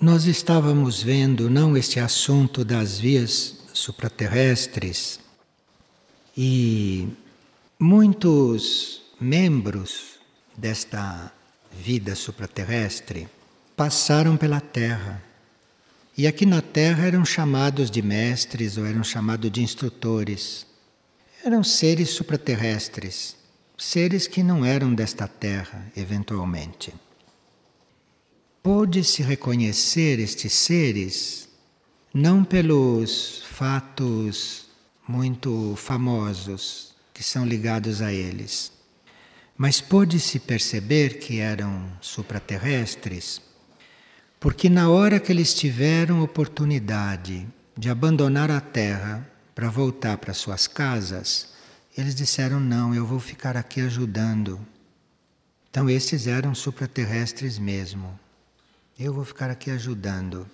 Nós estávamos vendo não este assunto das vias supraterrestres e muitos membros desta vida supraterrestre passaram pela Terra. E aqui na Terra eram chamados de mestres ou eram chamados de instrutores. Eram seres supraterrestres, seres que não eram desta Terra, eventualmente. Pôde-se reconhecer estes seres não pelos fatos muito famosos que são ligados a eles, mas pôde-se perceber que eram supraterrestres, porque na hora que eles tiveram oportunidade de abandonar a Terra para voltar para suas casas, eles disseram: Não, eu vou ficar aqui ajudando. Então, esses eram supraterrestres mesmo. Eu vou ficar aqui ajudando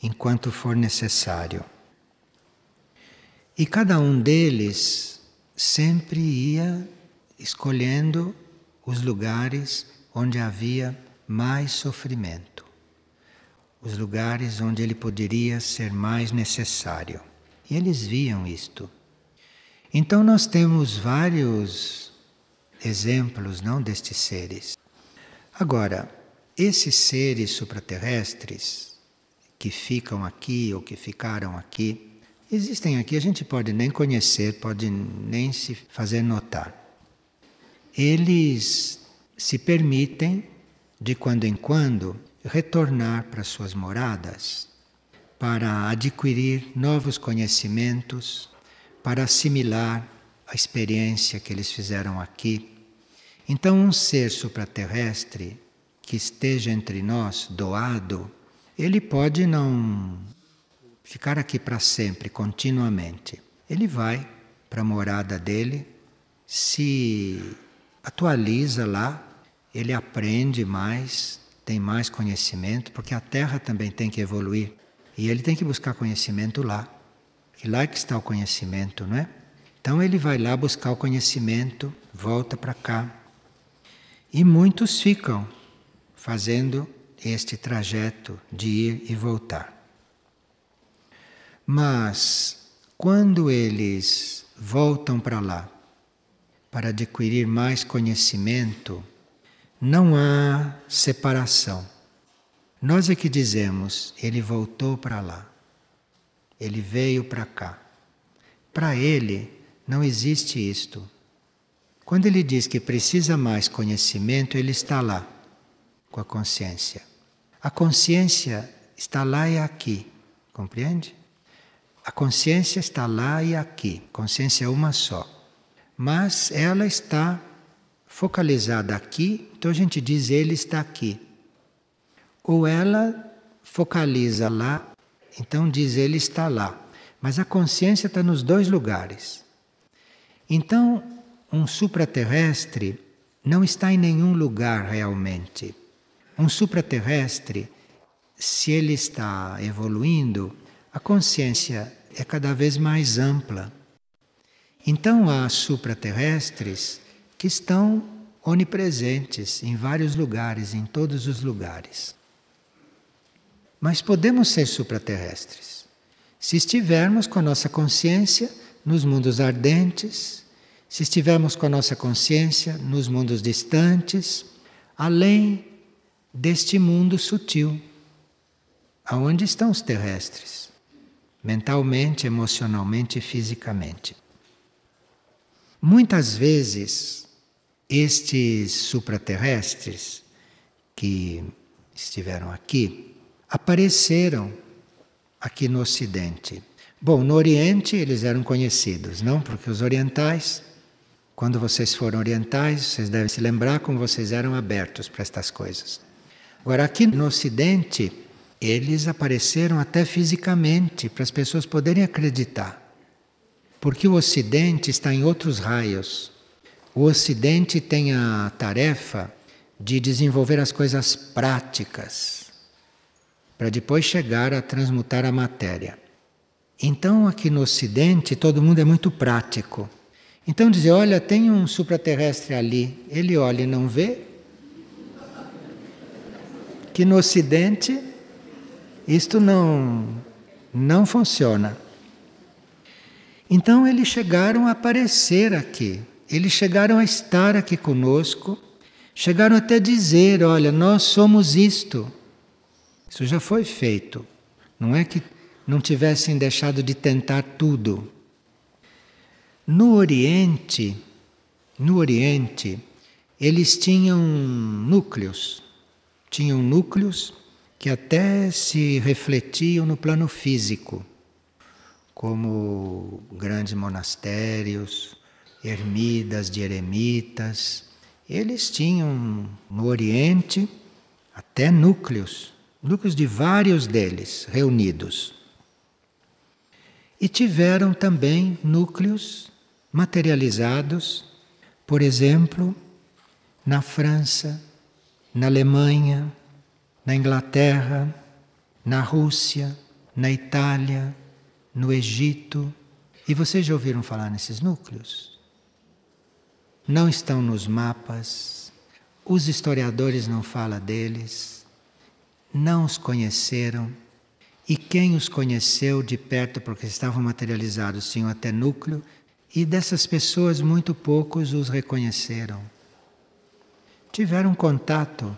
enquanto for necessário. E cada um deles sempre ia escolhendo os lugares onde havia mais sofrimento, os lugares onde ele poderia ser mais necessário. E eles viam isto. Então nós temos vários exemplos não destes seres. Agora, esses seres supraterrestres que ficam aqui ou que ficaram aqui, existem aqui, a gente pode nem conhecer, pode nem se fazer notar. Eles se permitem, de quando em quando, retornar para suas moradas para adquirir novos conhecimentos, para assimilar a experiência que eles fizeram aqui. Então, um ser supraterrestre que esteja entre nós, doado, ele pode não ficar aqui para sempre, continuamente. Ele vai para a morada dele, se atualiza lá, ele aprende mais, tem mais conhecimento, porque a Terra também tem que evoluir. E ele tem que buscar conhecimento lá. E lá é que está o conhecimento, não é? Então ele vai lá buscar o conhecimento, volta para cá. E muitos ficam fazendo este trajeto de ir e voltar. Mas quando eles voltam para lá para adquirir mais conhecimento, não há separação. Nós é que dizemos, ele voltou para lá, ele veio para cá. Para ele não existe isto. Quando ele diz que precisa mais conhecimento, ele está lá, com a consciência. A consciência está lá e aqui, compreende? A consciência está lá e aqui, consciência é uma só. Mas ela está focalizada aqui, então a gente diz ele está aqui. Ou ela focaliza lá, então diz ele está lá. Mas a consciência está nos dois lugares. Então, um supraterrestre não está em nenhum lugar realmente. Um supraterrestre, se ele está evoluindo, a consciência é cada vez mais ampla. Então há supraterrestres que estão onipresentes em vários lugares, em todos os lugares. Mas podemos ser supraterrestres se estivermos com a nossa consciência nos mundos ardentes, se estivermos com a nossa consciência nos mundos distantes, além deste mundo sutil, aonde estão os terrestres mentalmente, emocionalmente e fisicamente. Muitas vezes, estes supraterrestres que estiveram aqui apareceram aqui no Ocidente. Bom, no Oriente eles eram conhecidos, não? Porque os orientais, quando vocês foram orientais, vocês devem se lembrar como vocês eram abertos para estas coisas. Agora, aqui no Ocidente, eles apareceram até fisicamente para as pessoas poderem acreditar. Porque o Ocidente está em outros raios. O Ocidente tem a tarefa de desenvolver as coisas práticas, para depois chegar a transmutar a matéria. Então, aqui no Ocidente, todo mundo é muito prático. Então, dizer: olha, tem um supraterrestre ali, ele olha e não vê. Que no Ocidente isto não, não funciona. Então eles chegaram a aparecer aqui, eles chegaram a estar aqui conosco, chegaram até a dizer: olha, nós somos isto. Isso já foi feito. Não é que não tivessem deixado de tentar tudo. No Oriente, no Oriente, eles tinham núcleos, tinham núcleos que até se refletiam no plano físico, como grandes monastérios, ermidas de eremitas. Eles tinham no Oriente até núcleos, núcleos de vários deles reunidos. E tiveram também núcleos materializados, por exemplo, na França, na Alemanha, na Inglaterra, na Rússia, na Itália, no Egito. E vocês já ouviram falar nesses núcleos? Não estão nos mapas, os historiadores não falam deles, não os conheceram. E quem os conheceu de perto, porque estavam materializados, tinham até núcleo, e dessas pessoas muito poucos os reconheceram. Tiveram contato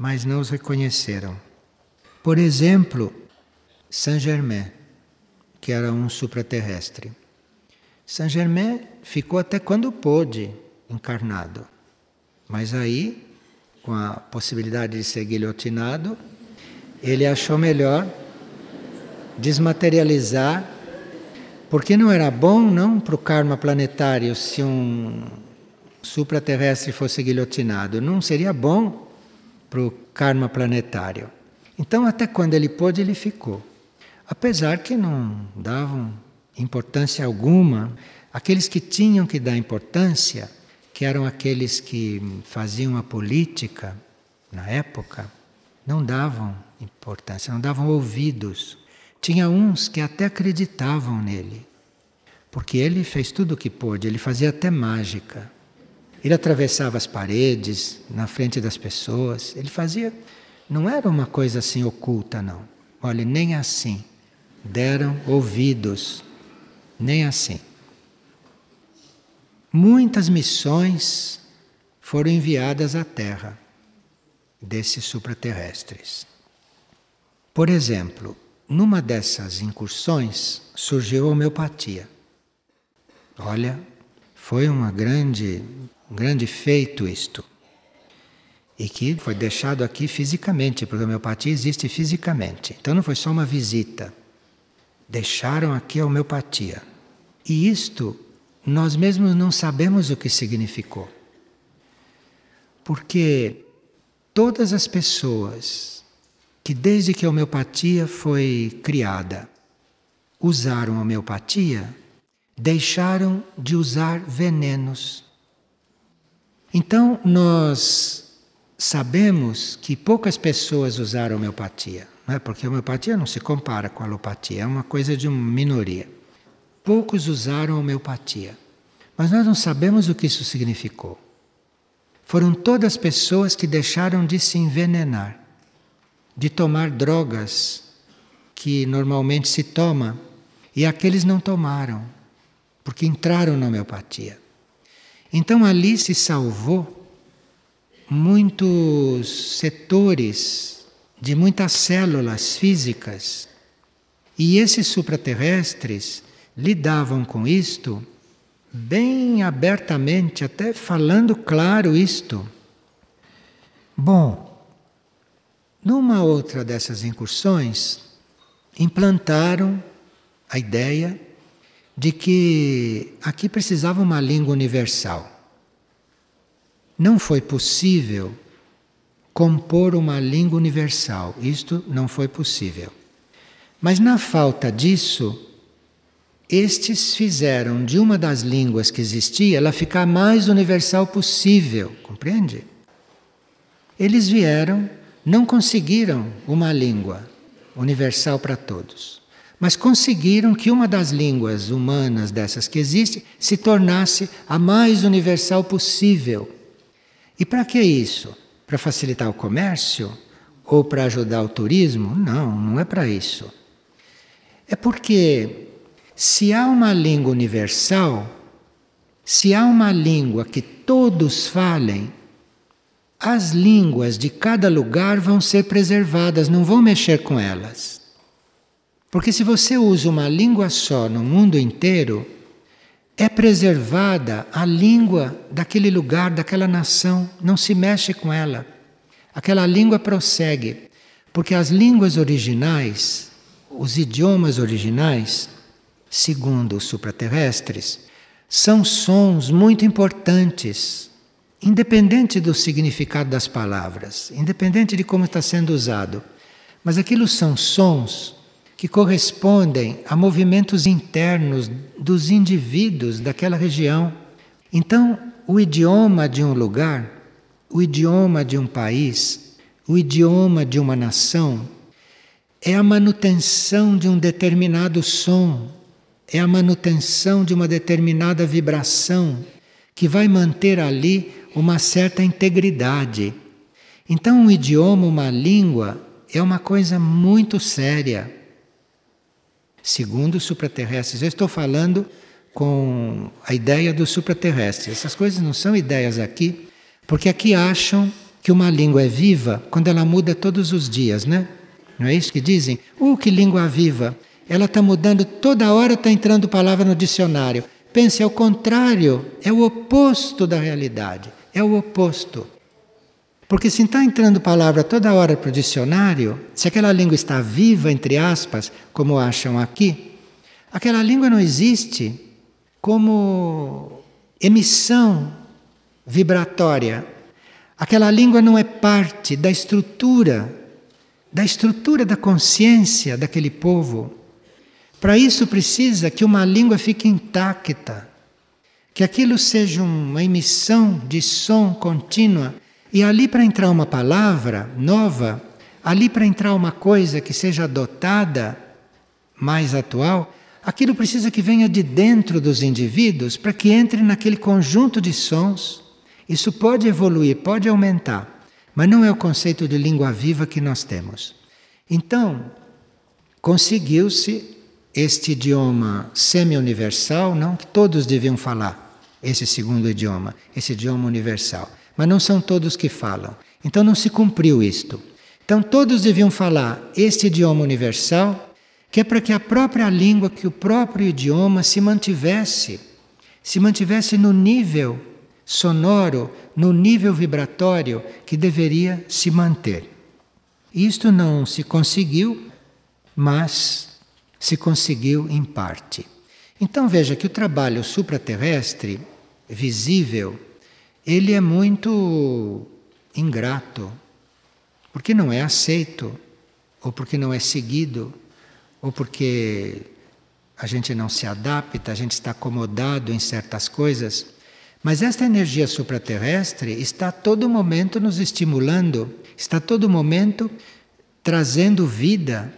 mas não os reconheceram. Por exemplo, Saint-Germain, que era um supraterrestre. Saint-Germain ficou até quando pôde encarnado, mas aí, com a possibilidade de ser guilhotinado, ele achou melhor desmaterializar, porque não era bom não para o karma planetário se um supraterrestre fosse guilhotinado, não seria bom para o karma planetário. Então, até quando ele pôde, ele ficou. Apesar que não davam importância alguma, aqueles que tinham que dar importância, que eram aqueles que faziam a política na época, não davam importância, não davam ouvidos. Tinha uns que até acreditavam nele, porque ele fez tudo o que pôde, ele fazia até mágica. Ele atravessava as paredes na frente das pessoas. Ele fazia. Não era uma coisa assim oculta, não. Olha, nem assim. Deram ouvidos. Nem assim. Muitas missões foram enviadas à Terra desses supraterrestres. Por exemplo, numa dessas incursões surgiu a homeopatia. Olha, foi uma grande um grande feito isto. E que foi deixado aqui fisicamente, porque a homeopatia existe fisicamente. Então não foi só uma visita. Deixaram aqui a homeopatia. E isto nós mesmos não sabemos o que significou. Porque todas as pessoas que desde que a homeopatia foi criada usaram a homeopatia, deixaram de usar venenos. Então, nós sabemos que poucas pessoas usaram homeopatia, não é? porque a homeopatia não se compara com a alopatia, é uma coisa de uma minoria. Poucos usaram homeopatia, mas nós não sabemos o que isso significou. Foram todas pessoas que deixaram de se envenenar, de tomar drogas que normalmente se toma, e aqueles não tomaram, porque entraram na homeopatia. Então ali se salvou muitos setores de muitas células físicas. E esses supraterrestres lidavam com isto bem abertamente, até falando claro isto. Bom, numa outra dessas incursões, implantaram a ideia de que aqui precisava uma língua universal. Não foi possível compor uma língua universal. Isto não foi possível. Mas na falta disso, estes fizeram de uma das línguas que existia ela ficar mais universal possível, compreende? Eles vieram, não conseguiram uma língua universal para todos mas conseguiram que uma das línguas humanas dessas que existe se tornasse a mais universal possível. E para que isso? Para facilitar o comércio? ou para ajudar o turismo. Não, não é para isso. É porque se há uma língua universal, se há uma língua que todos falem, as línguas de cada lugar vão ser preservadas, não vão mexer com elas. Porque se você usa uma língua só no mundo inteiro, é preservada a língua daquele lugar, daquela nação, não se mexe com ela. Aquela língua prossegue, porque as línguas originais, os idiomas originais, segundo os supraterrestres, são sons muito importantes, independente do significado das palavras, independente de como está sendo usado. Mas aquilo são sons que correspondem a movimentos internos dos indivíduos daquela região. Então, o idioma de um lugar, o idioma de um país, o idioma de uma nação, é a manutenção de um determinado som, é a manutenção de uma determinada vibração que vai manter ali uma certa integridade. Então, um idioma, uma língua, é uma coisa muito séria segundo os supraterrestres. Eu estou falando com a ideia dos supraterrestres. Essas coisas não são ideias aqui, porque aqui acham que uma língua é viva quando ela muda todos os dias, né? Não é isso que dizem? Uh, que língua viva! Ela está mudando, toda hora está entrando palavra no dicionário. Pense, é o contrário, é o oposto da realidade. É o oposto. Porque se está entrando palavra toda hora para o dicionário, se aquela língua está viva, entre aspas, como acham aqui, aquela língua não existe como emissão vibratória. Aquela língua não é parte da estrutura, da estrutura da consciência daquele povo. Para isso precisa que uma língua fique intacta, que aquilo seja uma emissão de som contínua e ali para entrar uma palavra nova, ali para entrar uma coisa que seja adotada, mais atual, aquilo precisa que venha de dentro dos indivíduos para que entre naquele conjunto de sons. Isso pode evoluir, pode aumentar, mas não é o conceito de língua viva que nós temos. Então, conseguiu-se este idioma semi-universal, não que todos deviam falar, esse segundo idioma, esse idioma universal mas não são todos que falam. Então não se cumpriu isto. Então todos deviam falar este idioma universal, que é para que a própria língua, que o próprio idioma se mantivesse, se mantivesse no nível sonoro, no nível vibratório que deveria se manter. Isto não se conseguiu, mas se conseguiu em parte. Então veja que o trabalho supraterrestre, visível, ele é muito ingrato, porque não é aceito, ou porque não é seguido, ou porque a gente não se adapta, a gente está acomodado em certas coisas. Mas esta energia supraterrestre está a todo momento nos estimulando, está a todo momento trazendo vida,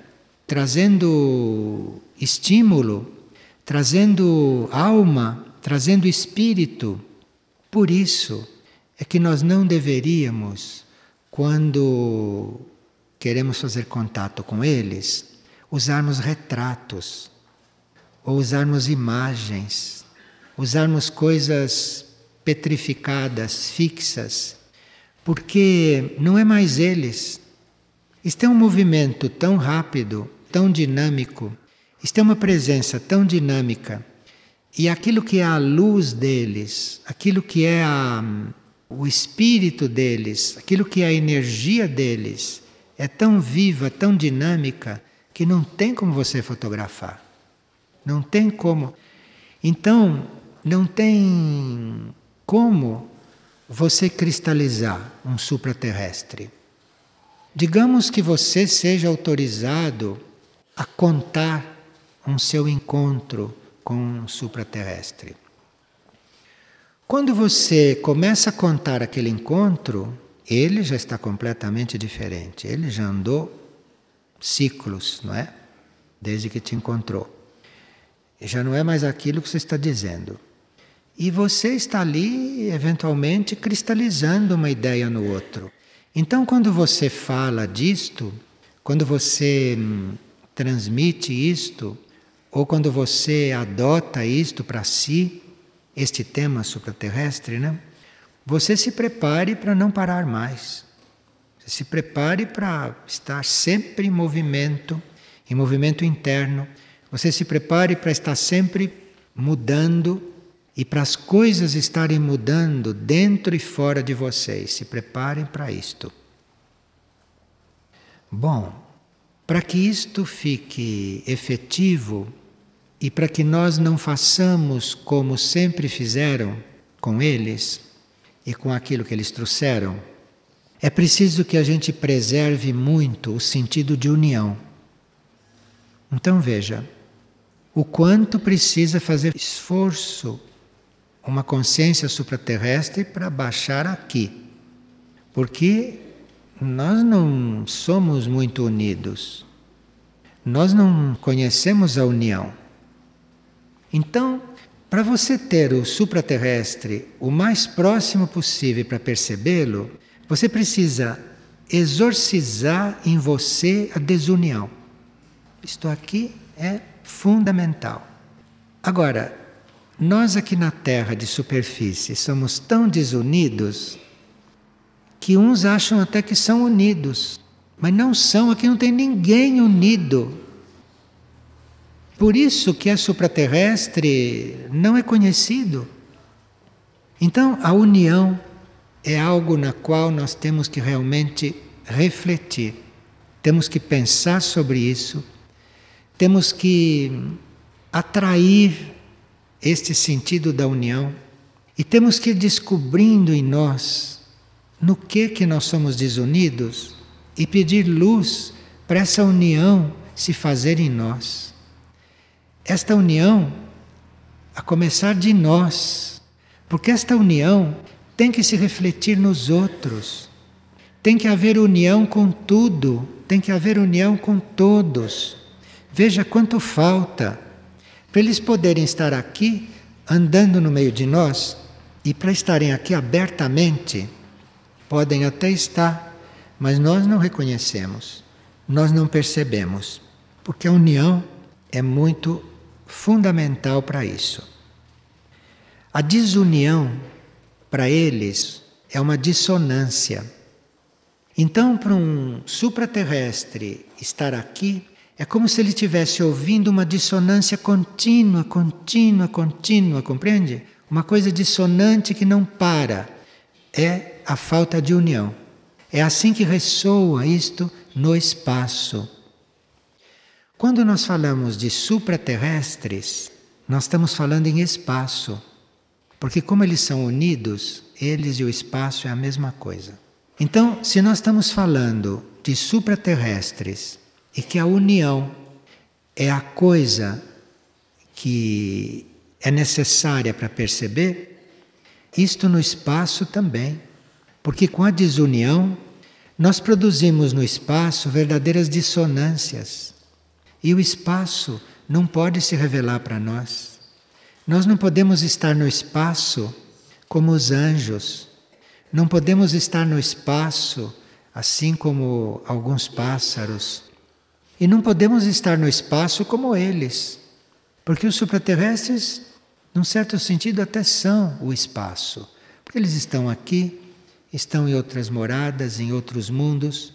trazendo estímulo, trazendo alma, trazendo espírito. Por isso é que nós não deveríamos, quando queremos fazer contato com eles, usarmos retratos, ou usarmos imagens, usarmos coisas petrificadas, fixas, porque não é mais eles. Isto é um movimento tão rápido, tão dinâmico, isto é uma presença tão dinâmica e aquilo que é a luz deles, aquilo que é a, o espírito deles, aquilo que é a energia deles, é tão viva, tão dinâmica, que não tem como você fotografar. Não tem como. Então, não tem como você cristalizar um supraterrestre. Digamos que você seja autorizado a contar um seu encontro com um supraterrestre. Quando você começa a contar aquele encontro, ele já está completamente diferente. Ele já andou ciclos, não é? Desde que te encontrou. Já não é mais aquilo que você está dizendo. E você está ali, eventualmente, cristalizando uma ideia no outro. Então, quando você fala disto, quando você hum, transmite isto, ou quando você adota isto para si, este tema supraterrestre, né? Você se prepare para não parar mais. Se prepare para estar sempre em movimento, em movimento interno. Você se prepare para estar sempre mudando e para as coisas estarem mudando dentro e fora de vocês. Se preparem para isto. Bom, para que isto fique efetivo e para que nós não façamos como sempre fizeram com eles e com aquilo que eles trouxeram, é preciso que a gente preserve muito o sentido de união. Então veja, o quanto precisa fazer esforço uma consciência supraterrestre para baixar aqui. Porque nós não somos muito unidos. Nós não conhecemos a união. Então, para você ter o supraterrestre o mais próximo possível para percebê-lo, você precisa exorcizar em você a desunião. Isto aqui é fundamental. Agora, nós aqui na Terra de superfície somos tão desunidos que uns acham até que são unidos, mas não são, aqui não tem ninguém unido. Por isso que é supraterrestre não é conhecido. Então, a união é algo na qual nós temos que realmente refletir. Temos que pensar sobre isso. Temos que atrair este sentido da união e temos que ir descobrindo em nós no que que nós somos desunidos e pedir luz para essa união se fazer em nós. Esta união a começar de nós, porque esta união tem que se refletir nos outros. Tem que haver união com tudo, tem que haver união com todos. Veja quanto falta para eles poderem estar aqui andando no meio de nós e para estarem aqui abertamente. Podem até estar, mas nós não reconhecemos, nós não percebemos, porque a união é muito fundamental para isso. A desunião para eles é uma dissonância. Então, para um supraterrestre estar aqui, é como se ele estivesse ouvindo uma dissonância contínua, contínua, contínua, compreende? Uma coisa dissonante que não para. É a falta de união. É assim que ressoa isto no espaço. Quando nós falamos de supraterrestres, nós estamos falando em espaço. Porque, como eles são unidos, eles e o espaço é a mesma coisa. Então, se nós estamos falando de supraterrestres e que a união é a coisa que é necessária para perceber, isto no espaço também. Porque com a desunião, nós produzimos no espaço verdadeiras dissonâncias. E o espaço não pode se revelar para nós. Nós não podemos estar no espaço como os anjos, não podemos estar no espaço assim como alguns pássaros, e não podemos estar no espaço como eles, porque os supraterrestres, num certo sentido, até são o espaço, porque eles estão aqui, estão em outras moradas, em outros mundos.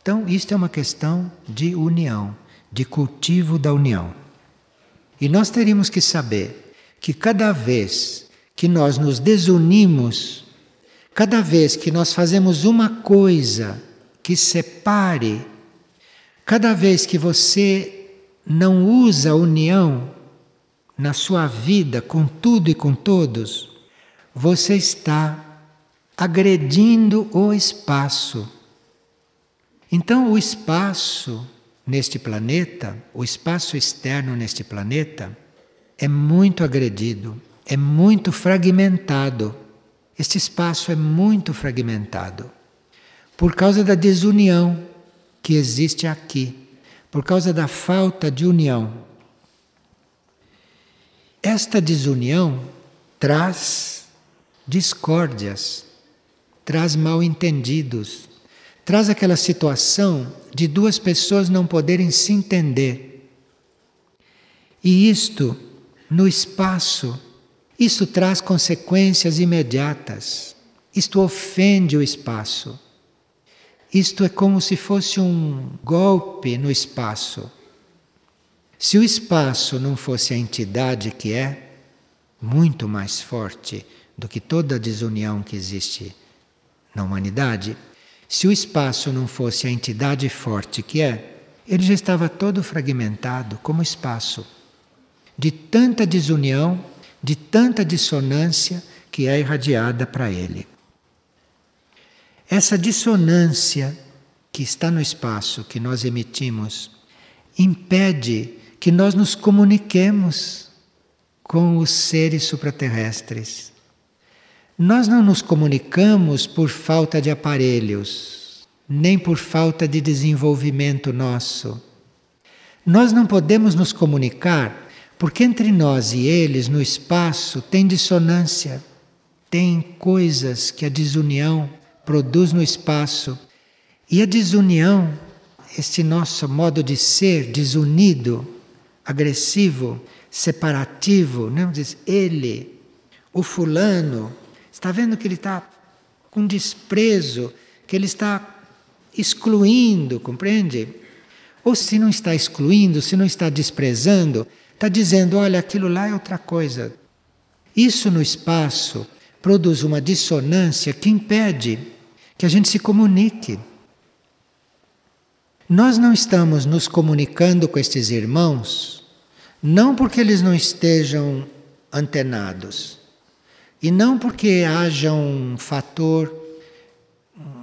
Então, isto é uma questão de união, de cultivo da união. E nós teríamos que saber que cada vez que nós nos desunimos, cada vez que nós fazemos uma coisa que separe, cada vez que você não usa a união na sua vida com tudo e com todos, você está agredindo o espaço. Então, o espaço neste planeta, o espaço externo neste planeta, é muito agredido, é muito fragmentado. Este espaço é muito fragmentado por causa da desunião que existe aqui, por causa da falta de união. Esta desunião traz discórdias, traz mal entendidos, traz aquela situação de duas pessoas não poderem se entender. E isto, no espaço, isso traz consequências imediatas. Isto ofende o espaço. Isto é como se fosse um golpe no espaço. Se o espaço não fosse a entidade que é, muito mais forte do que toda a desunião que existe na humanidade, se o espaço não fosse a entidade forte que é, ele já estava todo fragmentado como espaço, de tanta desunião, de tanta dissonância que é irradiada para ele. Essa dissonância que está no espaço que nós emitimos impede que nós nos comuniquemos com os seres supraterrestres. Nós não nos comunicamos por falta de aparelhos, nem por falta de desenvolvimento nosso. Nós não podemos nos comunicar porque entre nós e eles no espaço tem dissonância, tem coisas que a desunião produz no espaço. E a desunião, este nosso modo de ser desunido, agressivo, separativo, né? diz ele, o fulano, está vendo que ele está com desprezo, que ele está excluindo, compreende? Ou se não está excluindo, se não está desprezando, está dizendo: olha, aquilo lá é outra coisa. Isso no espaço produz uma dissonância que impede que a gente se comunique. Nós não estamos nos comunicando com estes irmãos, não porque eles não estejam antenados, e não porque haja um fator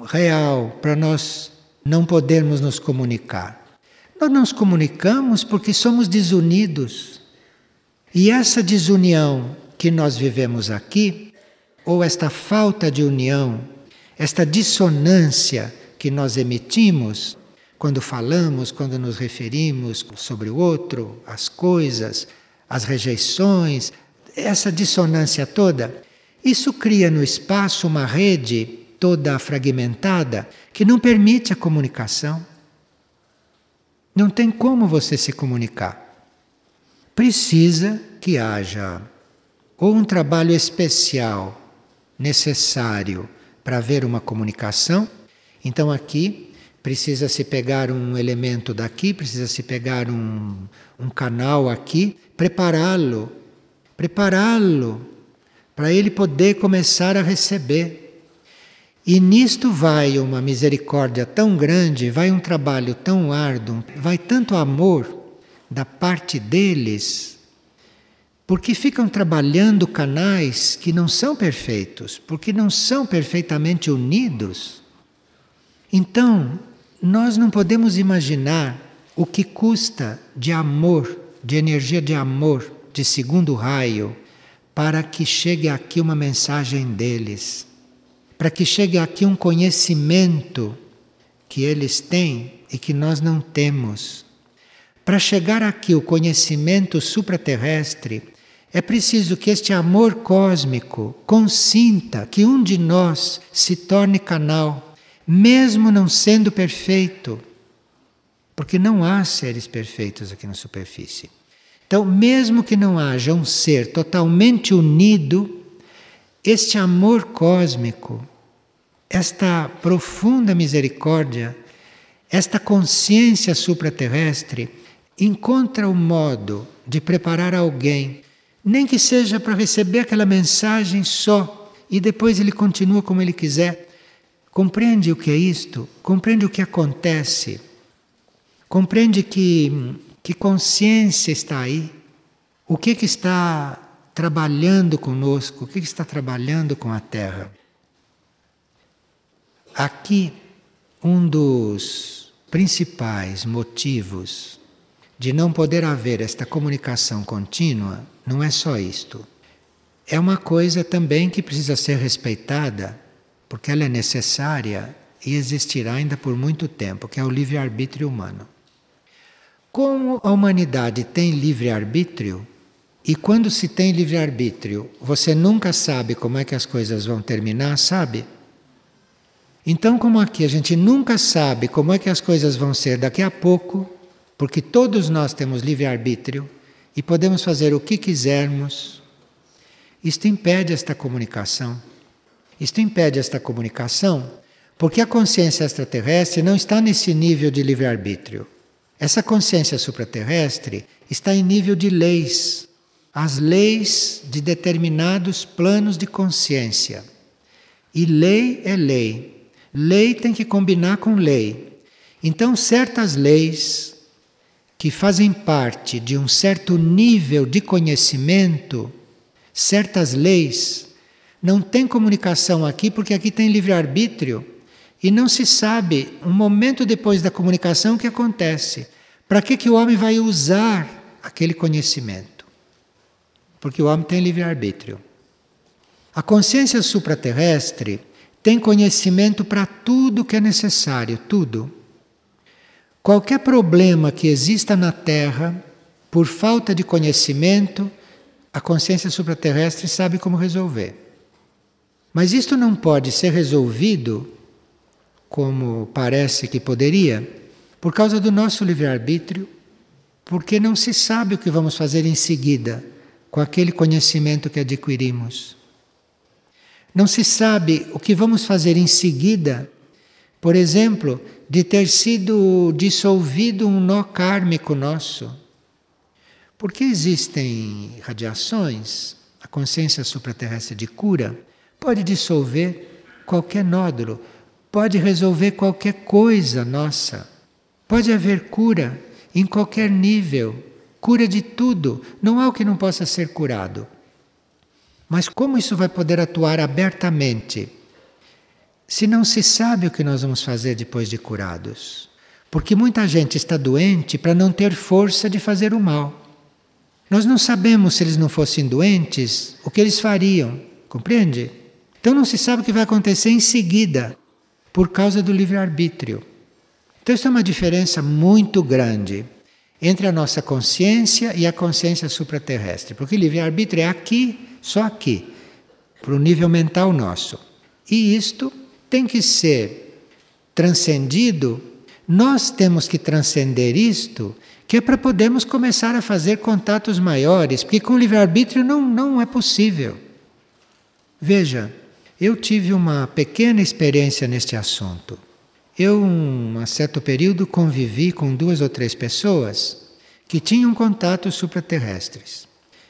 real para nós não podermos nos comunicar. Nós nos comunicamos porque somos desunidos. E essa desunião que nós vivemos aqui, ou esta falta de união esta dissonância que nós emitimos quando falamos, quando nos referimos sobre o outro, as coisas, as rejeições, essa dissonância toda, isso cria no espaço uma rede toda fragmentada que não permite a comunicação. Não tem como você se comunicar. Precisa que haja ou um trabalho especial necessário para haver uma comunicação. Então aqui precisa se pegar um elemento daqui, precisa se pegar um, um canal aqui, prepará-lo, prepará-lo para ele poder começar a receber. E nisto vai uma misericórdia tão grande, vai um trabalho tão árduo, vai tanto amor da parte deles porque ficam trabalhando canais que não são perfeitos, porque não são perfeitamente unidos. Então, nós não podemos imaginar o que custa de amor, de energia de amor, de segundo raio, para que chegue aqui uma mensagem deles, para que chegue aqui um conhecimento que eles têm e que nós não temos. Para chegar aqui o conhecimento supraterrestre, é preciso que este amor cósmico consinta que um de nós se torne canal, mesmo não sendo perfeito. Porque não há seres perfeitos aqui na superfície. Então, mesmo que não haja um ser totalmente unido, este amor cósmico, esta profunda misericórdia, esta consciência supraterrestre, encontra o modo de preparar alguém nem que seja para receber aquela mensagem só e depois ele continua como ele quiser. Compreende o que é isto? Compreende o que acontece? Compreende que, que consciência está aí? O que, que está trabalhando conosco? O que, que está trabalhando com a Terra? Aqui, um dos principais motivos de não poder haver esta comunicação contínua não é só isto. É uma coisa também que precisa ser respeitada, porque ela é necessária e existirá ainda por muito tempo, que é o livre-arbítrio humano. Como a humanidade tem livre-arbítrio, e quando se tem livre-arbítrio, você nunca sabe como é que as coisas vão terminar, sabe? Então, como aqui a gente nunca sabe como é que as coisas vão ser daqui a pouco, porque todos nós temos livre-arbítrio e podemos fazer o que quisermos, isto impede esta comunicação. Isto impede esta comunicação porque a consciência extraterrestre não está nesse nível de livre-arbítrio. Essa consciência supraterrestre está em nível de leis, as leis de determinados planos de consciência. E lei é lei. Lei tem que combinar com lei. Então, certas leis que fazem parte de um certo nível de conhecimento, certas leis, não têm comunicação aqui porque aqui tem livre-arbítrio e não se sabe um momento depois da comunicação o que acontece. Para que, que o homem vai usar aquele conhecimento? porque o homem tem livre-arbítrio. A consciência supraterrestre tem conhecimento para tudo que é necessário, tudo. Qualquer problema que exista na Terra, por falta de conhecimento, a consciência supraterrestre sabe como resolver. Mas isto não pode ser resolvido como parece que poderia, por causa do nosso livre-arbítrio, porque não se sabe o que vamos fazer em seguida com aquele conhecimento que adquirimos. Não se sabe o que vamos fazer em seguida, por exemplo, de ter sido dissolvido um nó kármico nosso. Porque existem radiações, a consciência supraterrestre de cura pode dissolver qualquer nódulo, pode resolver qualquer coisa nossa. Pode haver cura em qualquer nível cura de tudo. Não há o que não possa ser curado. Mas como isso vai poder atuar abertamente? Se não se sabe o que nós vamos fazer depois de curados. Porque muita gente está doente para não ter força de fazer o mal. Nós não sabemos se eles não fossem doentes, o que eles fariam, compreende? Então não se sabe o que vai acontecer em seguida, por causa do livre-arbítrio. Então, isso é uma diferença muito grande entre a nossa consciência e a consciência supraterrestre. Porque livre-arbítrio é aqui, só aqui, para o nível mental nosso. E isto tem que ser transcendido. Nós temos que transcender isto, que é para podermos começar a fazer contatos maiores, porque com livre-arbítrio não, não é possível. Veja, eu tive uma pequena experiência neste assunto. Eu, um certo período, convivi com duas ou três pessoas que tinham contatos supraterrestres.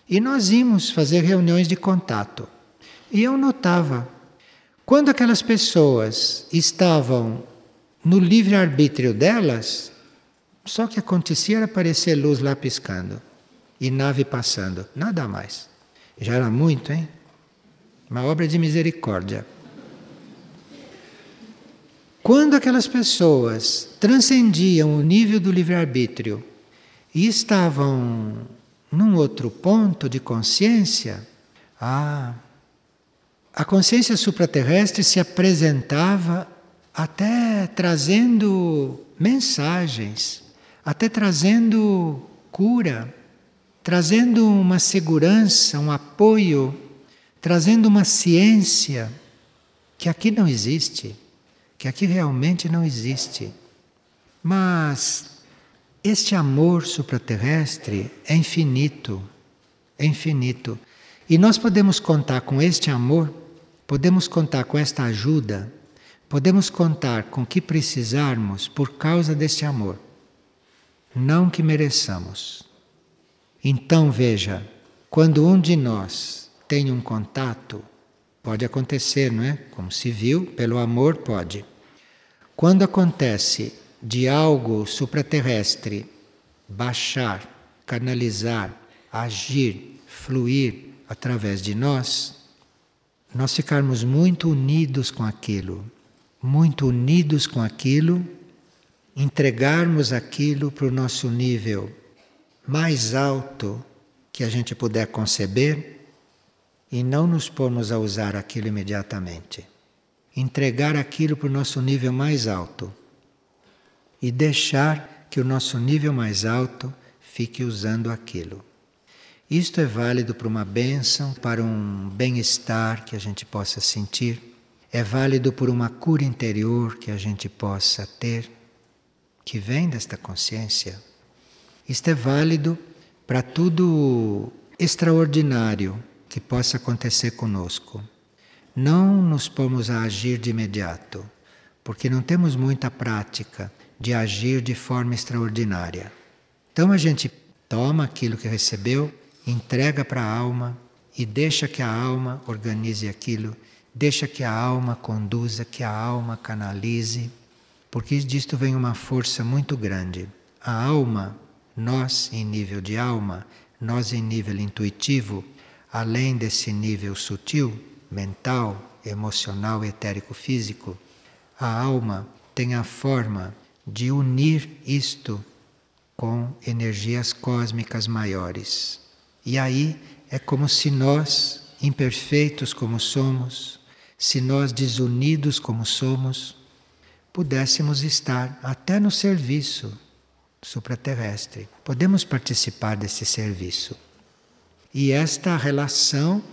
E nós íamos fazer reuniões de contato. E eu notava, quando aquelas pessoas estavam no livre-arbítrio delas, só que acontecia era aparecer luz lá piscando e nave passando, nada mais. Já era muito, hein? Uma obra de misericórdia. Quando aquelas pessoas transcendiam o nível do livre-arbítrio e estavam num outro ponto de consciência, a consciência supraterrestre se apresentava até trazendo mensagens, até trazendo cura, trazendo uma segurança, um apoio, trazendo uma ciência que aqui não existe que aqui realmente não existe. Mas este amor supraterrestre é infinito, é infinito. E nós podemos contar com este amor, podemos contar com esta ajuda, podemos contar com o que precisarmos por causa deste amor. Não que mereçamos. Então veja, quando um de nós tem um contato Pode acontecer, não é? Como se viu, pelo amor pode. Quando acontece de algo supraterrestre baixar, canalizar, agir, fluir através de nós, nós ficarmos muito unidos com aquilo, muito unidos com aquilo, entregarmos aquilo para o nosso nível mais alto que a gente puder conceber e não nos pormos a usar aquilo imediatamente. Entregar aquilo para o nosso nível mais alto e deixar que o nosso nível mais alto fique usando aquilo. Isto é válido para uma bênção, para um bem-estar que a gente possa sentir. é válido por uma cura interior que a gente possa ter, que vem desta consciência. Isto é válido para tudo extraordinário que possa acontecer conosco. Não nos pomos a agir de imediato, porque não temos muita prática de agir de forma extraordinária. Então a gente toma aquilo que recebeu, entrega para a alma e deixa que a alma organize aquilo, deixa que a alma conduza, que a alma canalize, porque disto vem uma força muito grande. A alma nós, em nível de alma, nós, em nível intuitivo, além desse nível sutil, mental, emocional, etérico, físico, a alma tem a forma de unir isto com energias cósmicas maiores. E aí é como se nós, imperfeitos como somos, se nós desunidos como somos, pudéssemos estar até no serviço supraterrestre. Podemos participar desse serviço. E esta relação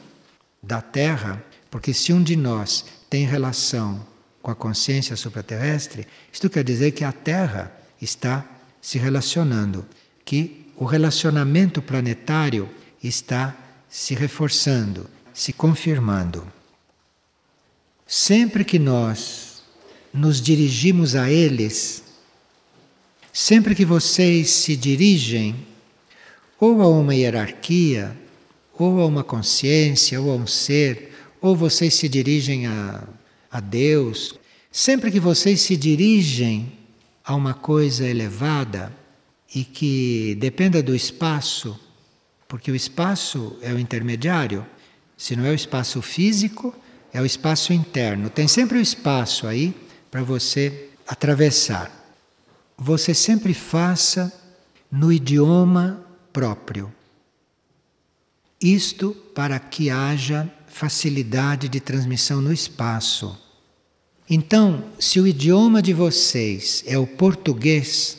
da Terra, porque se um de nós tem relação com a consciência supraterrestre, isto quer dizer que a Terra está se relacionando, que o relacionamento planetário está se reforçando, se confirmando. Sempre que nós nos dirigimos a eles, Sempre que vocês se dirigem ou a uma hierarquia, ou a uma consciência, ou a um ser, ou vocês se dirigem a, a Deus, sempre que vocês se dirigem a uma coisa elevada e que dependa do espaço, porque o espaço é o intermediário, se não é o espaço físico, é o espaço interno. Tem sempre o espaço aí para você atravessar você sempre faça no idioma próprio. Isto para que haja facilidade de transmissão no espaço. Então, se o idioma de vocês é o português,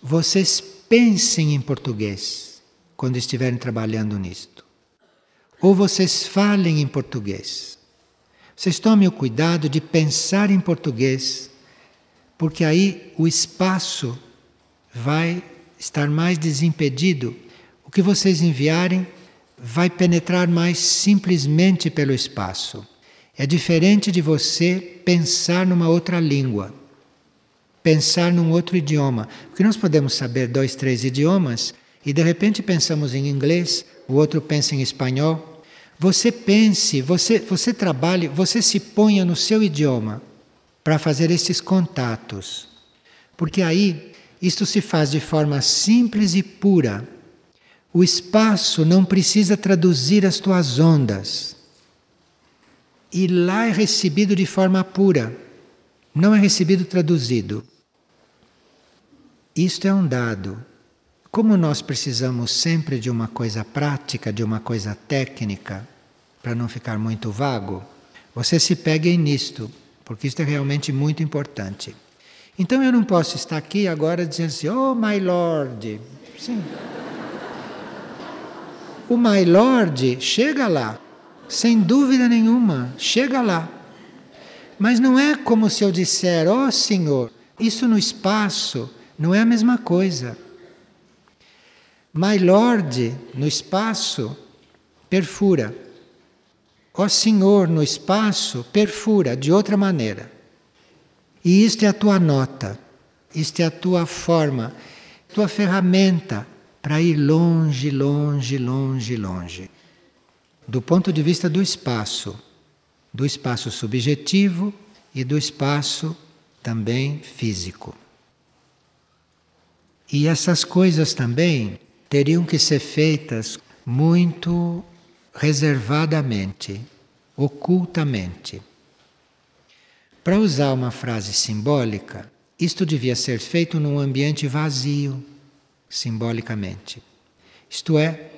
vocês pensem em português quando estiverem trabalhando nisto. Ou vocês falem em português. Vocês tomem o cuidado de pensar em português porque aí o espaço vai estar mais desimpedido. O que vocês enviarem vai penetrar mais simplesmente pelo espaço. É diferente de você pensar numa outra língua, pensar num outro idioma. Porque nós podemos saber dois, três idiomas e de repente pensamos em inglês, o outro pensa em espanhol. Você pense, você, você trabalhe, você se ponha no seu idioma para fazer esses contatos. Porque aí isto se faz de forma simples e pura. O espaço não precisa traduzir as tuas ondas. E lá é recebido de forma pura, não é recebido traduzido. Isto é um dado. Como nós precisamos sempre de uma coisa prática, de uma coisa técnica, para não ficar muito vago, você se peguem nisto porque isso é realmente muito importante. Então eu não posso estar aqui agora dizendo assim, oh my lord. Sim. O my lord chega lá, sem dúvida nenhuma, chega lá. Mas não é como se eu disser, ó oh, Senhor, isso no espaço não é a mesma coisa. My Lord no espaço perfura. Ó Senhor, no espaço, perfura de outra maneira. E isto é a tua nota, isto é a tua forma, tua ferramenta para ir longe, longe, longe, longe. Do ponto de vista do espaço, do espaço subjetivo e do espaço também físico. E essas coisas também teriam que ser feitas muito reservadamente, ocultamente. Para usar uma frase simbólica, isto devia ser feito num ambiente vazio, simbolicamente. Isto é,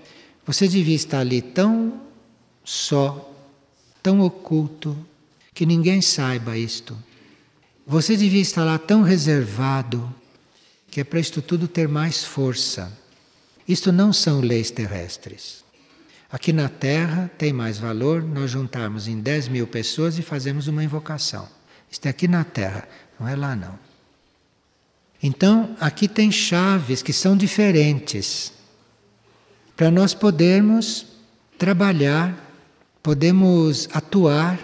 você devia estar ali tão só, tão oculto, que ninguém saiba isto. Você devia estar lá tão reservado, que é para isto tudo ter mais força. Isto não são leis terrestres. Aqui na Terra tem mais valor nós juntarmos em 10 mil pessoas e fazemos uma invocação. Isto é aqui na Terra, não é lá não. Então, aqui tem chaves que são diferentes para nós podermos trabalhar, podemos atuar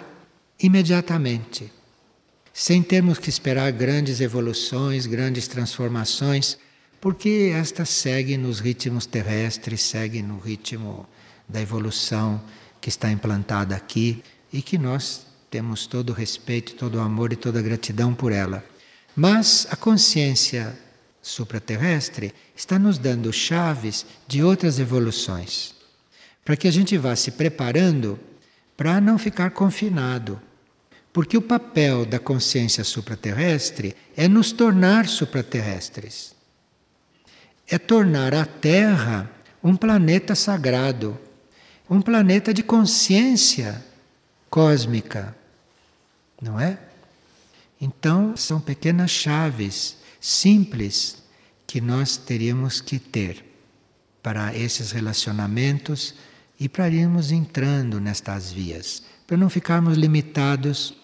imediatamente, sem termos que esperar grandes evoluções, grandes transformações, porque esta segue nos ritmos terrestres, segue no ritmo da evolução que está implantada aqui e que nós temos todo o respeito, todo o amor e toda a gratidão por ela. Mas a consciência supraterrestre está nos dando chaves de outras evoluções, para que a gente vá se preparando para não ficar confinado. Porque o papel da consciência supraterrestre é nos tornar supraterrestres. É tornar a Terra um planeta sagrado, um planeta de consciência cósmica, não é? Então, são pequenas chaves simples que nós teríamos que ter para esses relacionamentos e para irmos entrando nestas vias, para não ficarmos limitados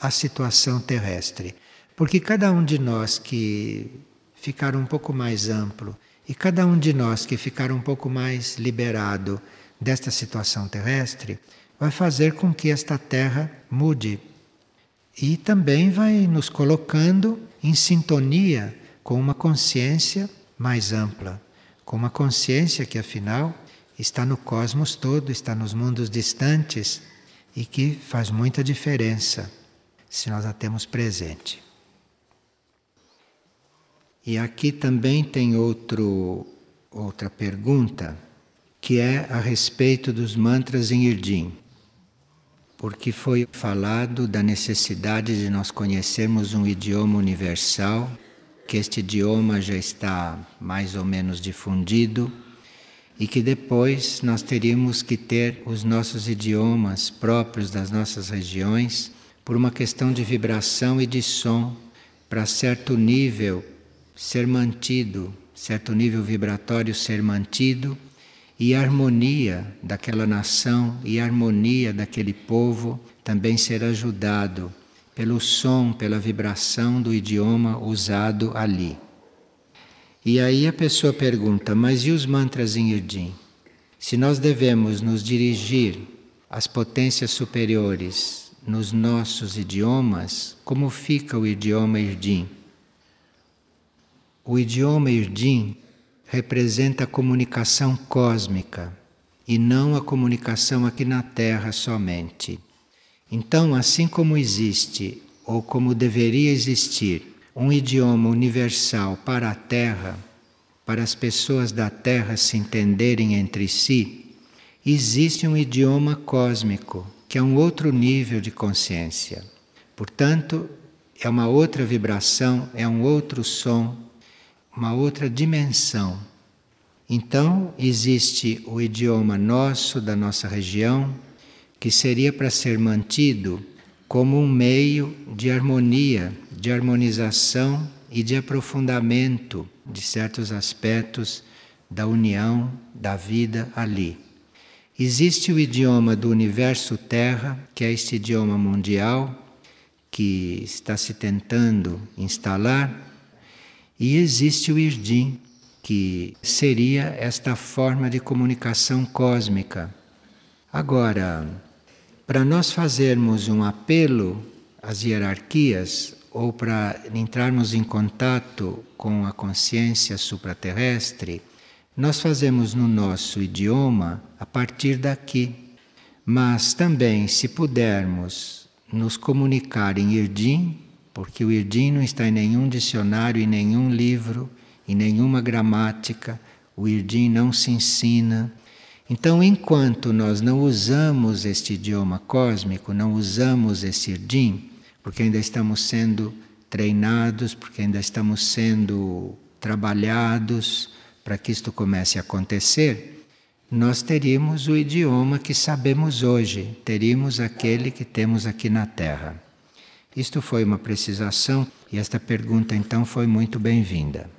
à situação terrestre. Porque cada um de nós que ficar um pouco mais amplo e cada um de nós que ficar um pouco mais liberado desta situação terrestre, vai fazer com que esta terra mude. E também vai nos colocando em sintonia com uma consciência mais ampla, com uma consciência que afinal está no cosmos todo, está nos mundos distantes e que faz muita diferença se nós a temos presente. E aqui também tem outro, outra pergunta que é a respeito dos mantras em Irdim. Porque foi falado da necessidade de nós conhecermos um idioma universal, que este idioma já está mais ou menos difundido e que depois nós teríamos que ter os nossos idiomas próprios das nossas regiões por uma questão de vibração e de som para certo nível ser mantido, certo nível vibratório ser mantido e a harmonia daquela nação e a harmonia daquele povo também ser ajudado pelo som, pela vibração do idioma usado ali. E aí a pessoa pergunta: mas e os mantras em Irdim? Se nós devemos nos dirigir às potências superiores nos nossos idiomas, como fica o idioma Irdim? O idioma Irdim representa a comunicação cósmica e não a comunicação aqui na Terra somente. Então, assim como existe, ou como deveria existir, um idioma universal para a Terra, para as pessoas da Terra se entenderem entre si, existe um idioma cósmico, que é um outro nível de consciência. Portanto, é uma outra vibração, é um outro som, uma outra dimensão. Então, existe o idioma nosso, da nossa região, que seria para ser mantido como um meio de harmonia, de harmonização e de aprofundamento de certos aspectos da união, da vida ali. Existe o idioma do universo Terra, que é este idioma mundial que está se tentando instalar e existe o Irdim, que seria esta forma de comunicação cósmica. Agora, para nós fazermos um apelo às hierarquias ou para entrarmos em contato com a consciência supraterrestre, nós fazemos no nosso idioma a partir daqui. Mas também, se pudermos nos comunicar em Irdim, porque o Irdim não está em nenhum dicionário, em nenhum livro, em nenhuma gramática, o Irdim não se ensina. Então, enquanto nós não usamos este idioma cósmico, não usamos esse Irdim, porque ainda estamos sendo treinados, porque ainda estamos sendo trabalhados para que isto comece a acontecer, nós teríamos o idioma que sabemos hoje, teríamos aquele que temos aqui na Terra. Isto foi uma precisação e esta pergunta então foi muito bem-vinda.